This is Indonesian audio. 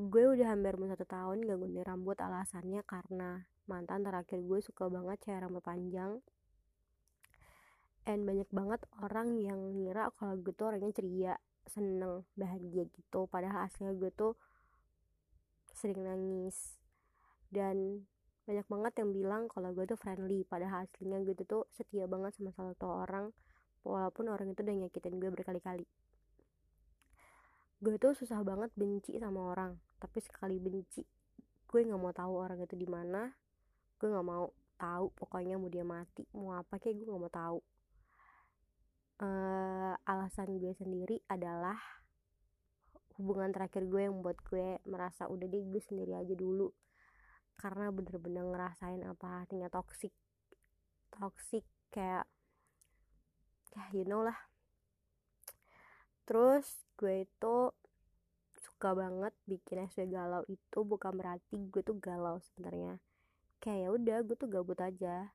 gue udah hampir mau satu tahun gak gunting rambut alasannya karena mantan terakhir gue suka banget cewek rambut panjang. And banyak banget orang yang ngira kalau gue tuh orangnya ceria seneng bahagia gitu. Padahal aslinya gue tuh sering nangis. Dan banyak banget yang bilang kalau gue tuh friendly. Padahal aslinya gue tuh setia banget sama salah satu orang. Walaupun orang itu udah nyakitin gue berkali-kali gue tuh susah banget benci sama orang tapi sekali benci gue nggak mau tahu orang itu di mana gue nggak mau tahu pokoknya mau dia mati mau apa kayak gue nggak mau tahu. Uh, alasan gue sendiri adalah hubungan terakhir gue yang buat gue merasa udah deh gue sendiri aja dulu. Karena bener-bener ngerasain apa artinya toxic toxic kayak kayak you know lah. Terus gue itu suka banget bikin SW galau itu bukan berarti gue tuh galau sebenarnya. Kayak ya udah gue tuh gabut aja